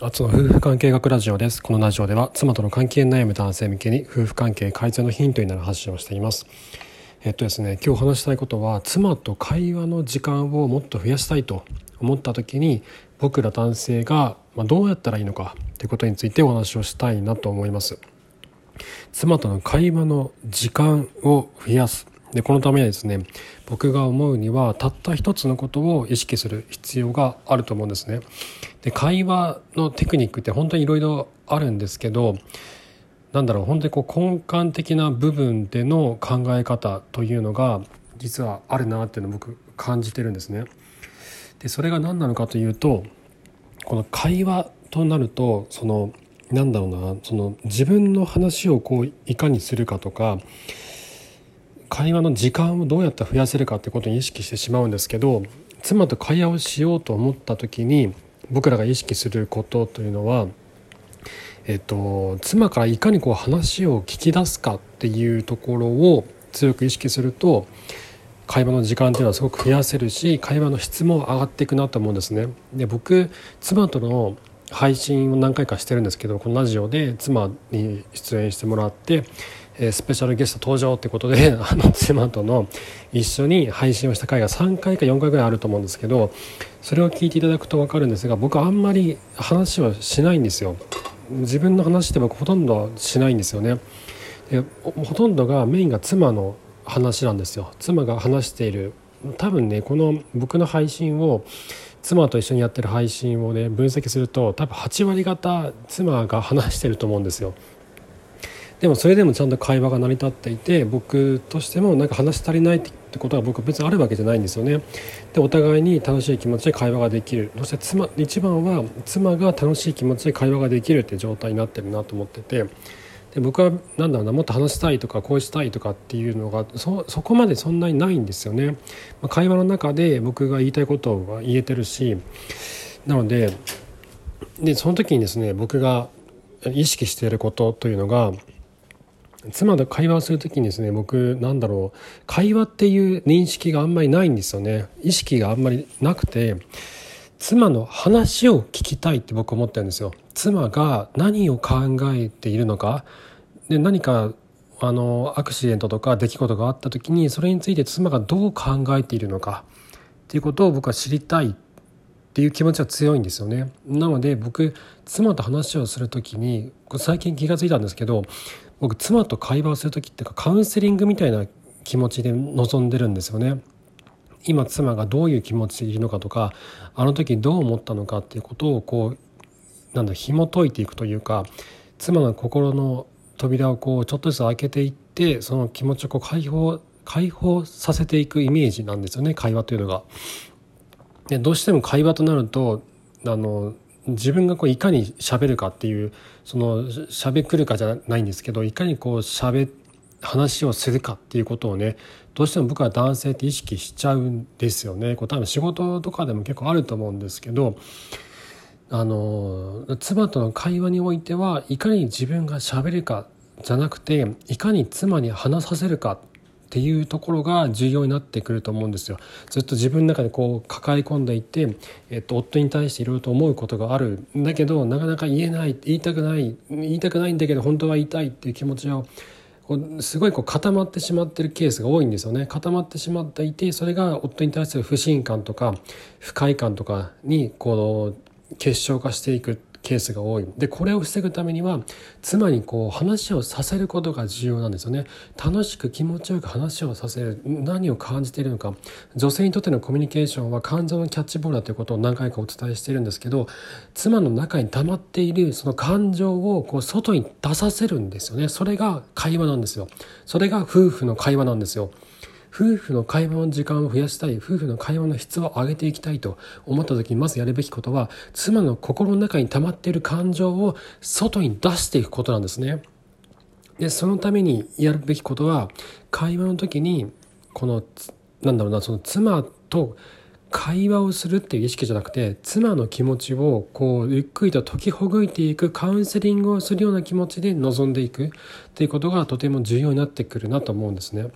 あつの夫婦関係学ラジオです。このラジオでは妻との関係に悩む男性向けに夫婦関係改善のヒントになる発信をしています。えっとですね今日話したいことは妻と会話の時間をもっと増やしたいと思った時に僕ら男性がどうやったらいいのかということについてお話をしたいなと思います。妻との会話の時間を増やす。でこのためにですね僕が思うにはたった一つのことを意識する必要があると思うんですね。で会話のテクニックって本当にいろいろあるんですけどなんだろう本当にこう根幹的な部分での考え方というのが実はあるなっていうのを僕感じてるんですね。でそれが何なのかというとこの会話となるとそのなんだろうなその自分の話をこういかにするかとか会話の時間をどうやって増やせるかってことに意識してしまうんですけど妻と会話をしようと思った時に僕らが意識することというのは、えっと、妻からいかにこう話を聞き出すかっていうところを強く意識すると会話の時間っていうのはすごく増やせるし会話の質も上がっていくなと思うんですね。で僕妻との配信を何回かしてるんですけどこのラジオで妻に出演してもらってえスペシャルゲスト登場ってことで あの妻との一緒に配信をした回が3回か4回ぐらいあると思うんですけどそれを聞いていただくと分かるんですが僕あんまり話はしないんですよ。自分の話って僕ほとんどしないんですよね。でほとんどがメインが妻の話なんですよ。妻が話している多分ねこの僕の配信を妻と一緒にやってる配信をね分析すると多分8割方妻が話してると思うんですよ。でもそれでもちゃんと会話が成り立っていて僕としてもなんか話足りないってことは僕は別にあるわけじゃないんですよね。でお互いに楽しい気持ちで会話ができるそして妻一番は妻が楽しい気持ちで会話ができるって状態になってるなと思ってて。で僕は何だろうなもっと話したいとかこうしたいとかっていうのがそそこまでそんなにないんですよね。まあ、会話の中で僕が言いたいことは言えてるしなのででその時にですね僕が意識していることというのが妻と会話をする時にですね僕なんだろう会話っていう認識があんまりないんですよね。意識があんまりなくて妻の話を聞きたいって僕思ってるんですよ。妻が何を考えているのか。で何かあのアクシデントとか出来事があった時にそれについて妻がどう考えているのか。っていうことを僕は知りたいっていう気持ちは強いんですよね。なので僕妻と話をする時に最近気が付いたんですけど僕妻と会話をする時っていうかカウンセリングみたいな気持ちで臨んでるんですよね。今妻がどういう気持ちでいるのかとかあの時どう思ったのかっていうことをこうなんだ紐解いていくというか妻の心の扉をこうちょっとずつ開けていってその気持ちをこう解放解放させていくイメージなんですよね会話というのが。でどうしても会話となるとあの自分がこういかに喋るかっていうその喋くるかじゃないんですけどいかにこう喋話をするかっていうことをねどうしても僕は男性って意識しちゃうんですよねこう多分仕事とかでも結構あると思うんですけどあの妻との会話においてはいかに自分が喋るかじゃなくていかに妻に話させるかっていうところが重要になってくると思うんですよ。ずっと自分の中でこう抱え込んでいて、えっと、夫に対していろいろと思うことがある。んだけどなかなか言えない言いたくない言いたくないんだけど本当は言いたいっていう気持ちをこうすごいこう固まってしまってるケースが多いんですよね。固まってしまっていてそれが夫に対する不信感とか不快感とかにこう結晶化していく。ケースが多い。でこれを防ぐためには妻にこう話をさせることが重要なんですよね。楽しく気持ちよく話をさせる何を感じているのか。女性にとってのコミュニケーションは感情のキャッチボールだということを何回かお伝えしているんですけど妻の中に溜まっているその感情をこう外に出させるんですよね。それが会話なんですよ。それが夫婦の会話なんですよ。夫婦の会話の時間を増やしたい夫婦の会話の質を上げていきたいと思った時にまずやるべきことは妻の心の中に溜まっている感情を外に出していくことなんですね。でそのためにやるべきことは会話の時にこのなんだろうなその妻と会話をするっていう意識じゃなくて妻の気持ちをこうゆっくりと解きほぐいていくカウンセリングをするような気持ちで臨んでいくっていうことがとても重要になってくるなと思うんですね。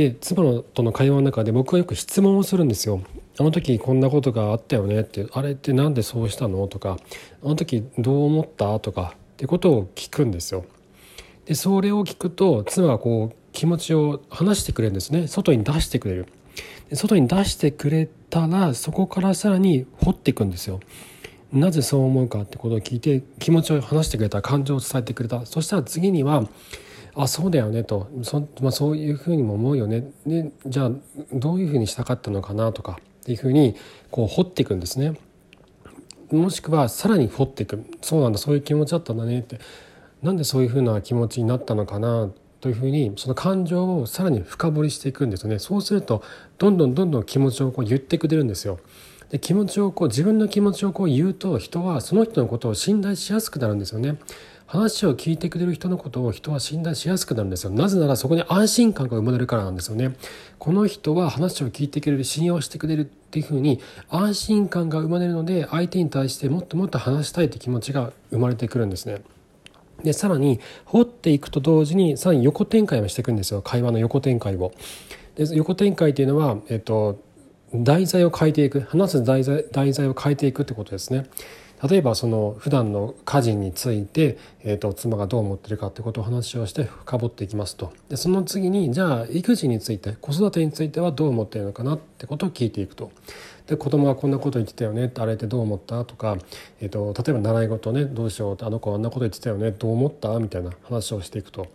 で妻との会話の中で僕はよく質問をするんですよ。あの時こんなことがあったよねってあれって何でそうしたの？とかあの時どう思った？とか。ってことを聞くんですよ。でそれを聞くと妻はこう気持ちを話してくれるんですね。外に出してくれる。で外に出してくれたらそこからさらに掘っていくんですよ。なぜそう思うかってことを聞いて気持ちを話してくれた。感情を伝えてくれた。そしたら次にはあそうだよねと。そ,、まあ、そういうふうにも思うよね。でじゃあどういうふうにしたかったのかなとかっていうふうにこう掘っていくんですね。もしくはさらに掘っていく。そうなんだそういう気持ちだったんだねって。なんでそういうふうな気持ちになったのかなというふうにその感情をさらに深掘りしていくんですよね。そうするとどんどんどんどん気持ちをこう言ってくれるんですよ。で気持ちをこう自分の気持ちをこう言うと人はその人のことを信頼しやすくなるんですよね。話を聞いてくれる人のことを人は信頼しやすくなるんですよ。なぜならそこに安心感が生まれるからなんですよね。この人は話を聞いてくれる信用してくれるっていうふうに安心感が生まれるので相手に対してもっともっと話したいって気持ちが生まれてくるんですね。でさらに掘っていくと同時にさらに横展開をしていくんですよ。会話の横展開を。で横展開っていうのは、えっと、題材を変えていく。話す題材題材を変えていくってことですね。例えばその普段の家事について、えーと、妻がどう思ってるかってことを話をして深掘っていきますとでその次にじゃあ育児について子育てについてはどう思ってるのかなってことを聞いていくとで子供がこんなこと言ってたよねってあれってどう思ったとか、えーと、例えば習い事ねどうしようあの子あんなこと言ってたよねどう思ったみたいな話をしていくと。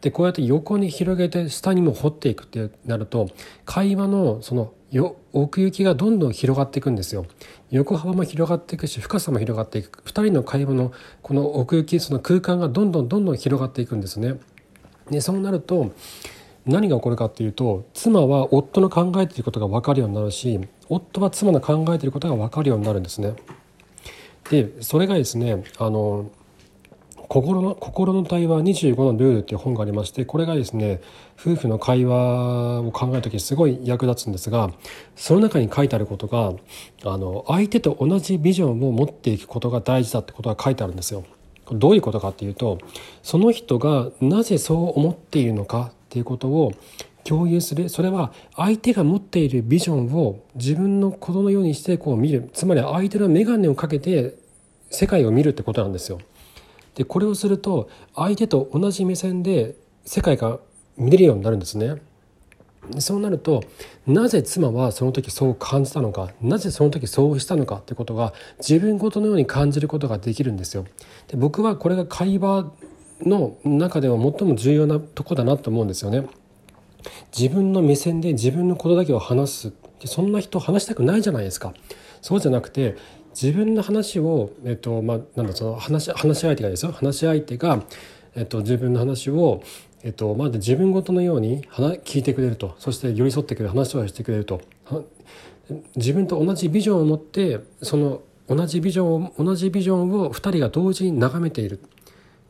でこうやって横に広げて下にも掘っていくってなると会話のそのよ奥行きがどんどん広がっていくんですよ。横幅も広がっていくし深さも広がっていく。2人の会話のこの奥行きその空間がどんどんどんどん広がっていくんですね。でそうなると何が起こるかっていうと妻は夫の考えていることが分かるようになるし夫は妻の考えていることが分かるようになるんですね。でそれがですねあの心の心の対話25のルールっていう本がありましてこれがですね夫婦の会話を考える時にすごい役立つんですがその中に書いてあることがあの相手と同じビジョンを持っていくことが大事だってことが書いてあるんですよ。どういうことかっていうとその人がなぜそう思っているのかっていうことを共有するそれは相手が持っているビジョンを自分のことのようにしてこう見るつまり相手の眼鏡をかけて世界を見るってことなんですよ。でこれをすると相手と同じ目線で世界が見れるようになるんですね。そうなるとなぜ妻はその時そう感じたのかなぜその時そうしたのかってことが自分ごとのように感じることができるんですよ。で僕はこれが会話の中では最も重要なとこだなと思うんですよね。自分の目線で自分のことだけを話すそんな人話したくないじゃないですか。そうじゃなくて自分の話を、えっとまあ、なんだその話話し相手がですよ。話し相手が、えっと、自分の話を、えっと、まだ自分ごとのように聞いてくれると。そして寄り添ってくれる話をしてくれると。自分と同じビジョンを持ってその同じビジョンを同じビジョンを2人が同時に眺めている。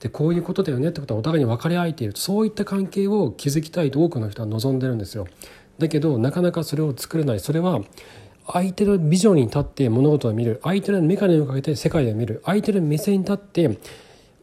でこういうことだよねってことはお互いに分かり合えている。そういった関係を築きたいと多くの人は望んでるんですよ。だけどなかなかそれを作れない。それは相手のビジョンに立って物事を見る相手の眼鏡をかけて世界を見る相手の目線に立って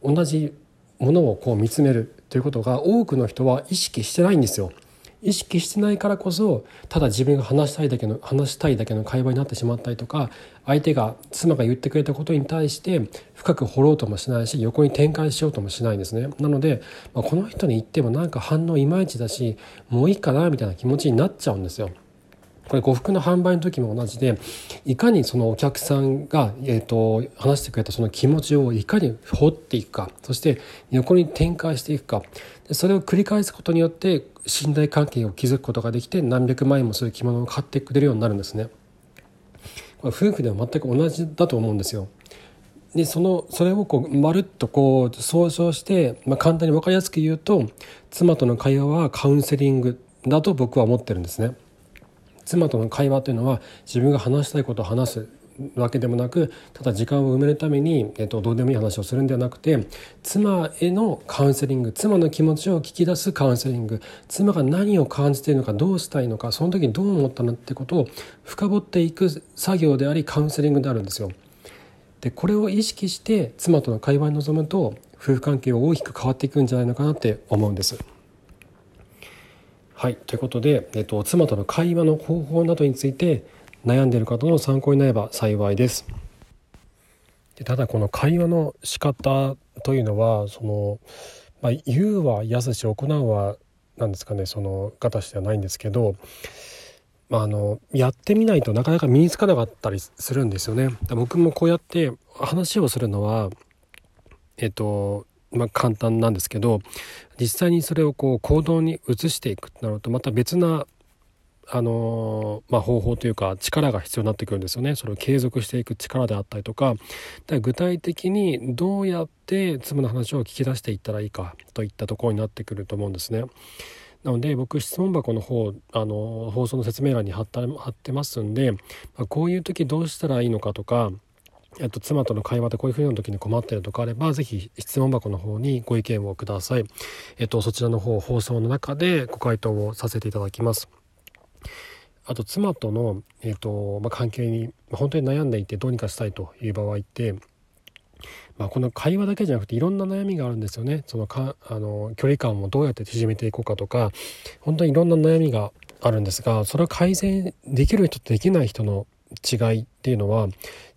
同じものをこう見つめるということが多くの人は意識してないんですよ。意識してないからこそただ自分が話したいだけの話したいだけの会話になってしまったりとか相手が妻が言ってくれたことに対して深く掘ろうともしないし横に展開しようともしないんですねなので、まあ、この人に言ってもなんか反応いまいちだしもういいかなみたいな気持ちになっちゃうんですよ。これ呉服の販売の時も同じでいかにそのお客さんが、えーと、話してくれたその気持ちをいかに掘っていくかそして横に展開していくかそれを繰り返すことによって信頼関係を築くことができて何百万円もする着物を買ってくれるようになるんですね。これ夫婦では全く同じだと思うんですよ。でそのそれをこうまるっとこう総称して、まあ、簡単に分かりやすく言うと妻との会話はカウンセリングだと僕は思ってるんですね。妻との会話というのは自分が話したいことを話すわけでもなくただ時間を埋めるために、えっと、どうでもいい話をするんではなくて妻へのカウンセリング妻の気持ちを聞き出すカウンセリング妻が何を感じているのかどうしたいのかその時にどう思ったのってことを深掘っていく作業でありカウンセリングであるんですよ。でこれを意識して妻との会話に臨むと夫婦関係は大きく変わっていくんじゃないのかなって思うんです。はいということで、えっと、妻との会話の方法などについて悩んでいる方の参考になれば幸いです。でただこの会話の仕方というのはその、まあ、言うは易し行うは何ですかねその形ではないんですけど、まあ、あのやってみないとなかなか身につかなかったりするんですよね。僕もこうやって話をするのはえっとまあ、簡単なんですけど実際にそれをこう行動に移していくとなるとまた別なあのまあ、方法というか力が必要になってくるんですよねそれを継続していく力であったりとか具体的にどうやって妻の話を聞き出していったらいいかといったところになってくると思うんですね。なので僕質問箱の方あの放送の説明欄に貼った貼ってますんで、まあ、こういう時どうしたらいいのかとかえっと、妻との会話でこういうふうな時に困ってるとかあれば、ぜひ質問箱の方にご意見をください。えっと、そちらの方、放送の中でご回答をさせていただきます。あと、妻との、えっと、まあ、関係に本当に悩んでいてどうにかしたいという場合って、まあ、この会話だけじゃなくていろんな悩みがあるんですよね。そのかあの距離感をどうやって縮めていこうかとか本当にいろんな悩みがあるんですがそれを改善できる人とできない人の違いっていうのは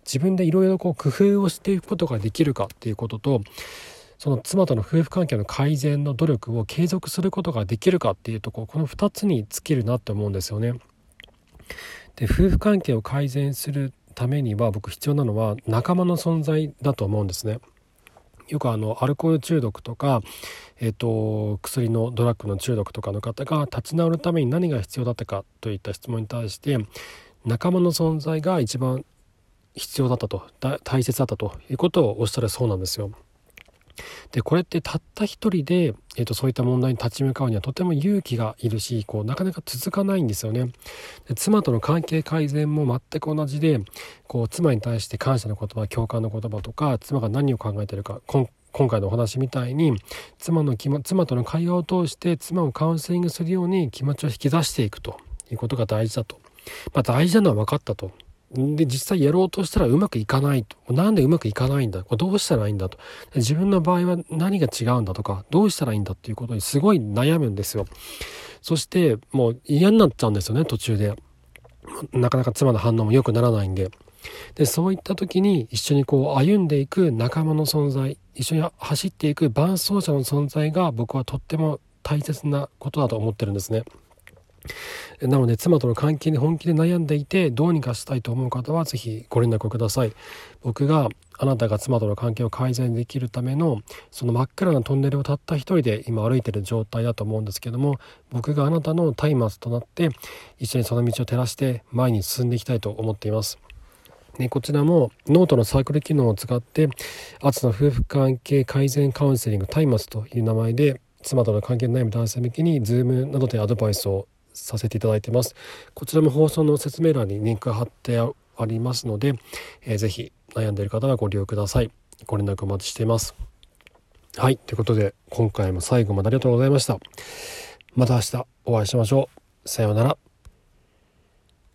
自分でいろいろ工夫をしていくことができるかっていうこととその妻との夫婦関係の改善の努力を継続することができるかっていうとここの2つに尽きるなって思うんですよね。で夫婦関係を改善するためには僕必要なのは仲間の存在だと思うんですね。よくあのアルコール中毒とか、えーと、薬のドラッグの中毒とかの方が立ち直るために何が必要だったかといった質問に対して仲間の存在が一番必要だったと大切だったということをおっしゃるそうなんですよ。でこれってたった一人で、えーと、そういった問題に立ち向かうにはとても勇気がいるしこうなかなか続かないんですよね。で妻との関係改善も全く同じでこう妻に対して感謝の言葉共感の言葉とか妻が何を考えているか今回のお話みたいに妻の妻との会話を通して妻をカウンセリングするように気持ちを引き出していくということが大事だと、まあ、大事なのは分かったと。で、実際やろうとしたらうまくいかないと。なんでうまくいかないんだ？これどうしたらいいんだと。自分の場合は何が違うんだとか、どうしたらいいんだっていうことにすごい悩むんですよ。そして、もう嫌になっちゃうんですよね、途中で。なかなか妻の反応も良くならないんで。で、そういった時に一緒にこう歩んでいく仲間の存在、一緒に走っていく伴走者の存在が僕はとっても大切なことだと思ってるんですね。なので妻との関係に本気で悩んでいてどうにかしたいと思う方は是非ご連絡ください。僕があなたが妻との関係を改善できるためのその真っ暗なトンネルをたった一人で今歩いてる状態だと思うんですけども僕があなたの松明となって一緒にその道を照らして前に進んでいきたいと思っています。ね、こちらもノートのサークル機能を使ってアツの夫婦関係改善カウンセリング松明という名前で妻との関係に悩む男性向けに Zoom などでアドバイスをさせていただいてます。こちらも放送の説明欄にリンクが貼ってありますので、えー、ぜひ悩んでいる方はご利用ください。ご連絡お待ちしています。はい。ということで今回も最後までありがとうございました。また明日お会いしましょう。さようなら。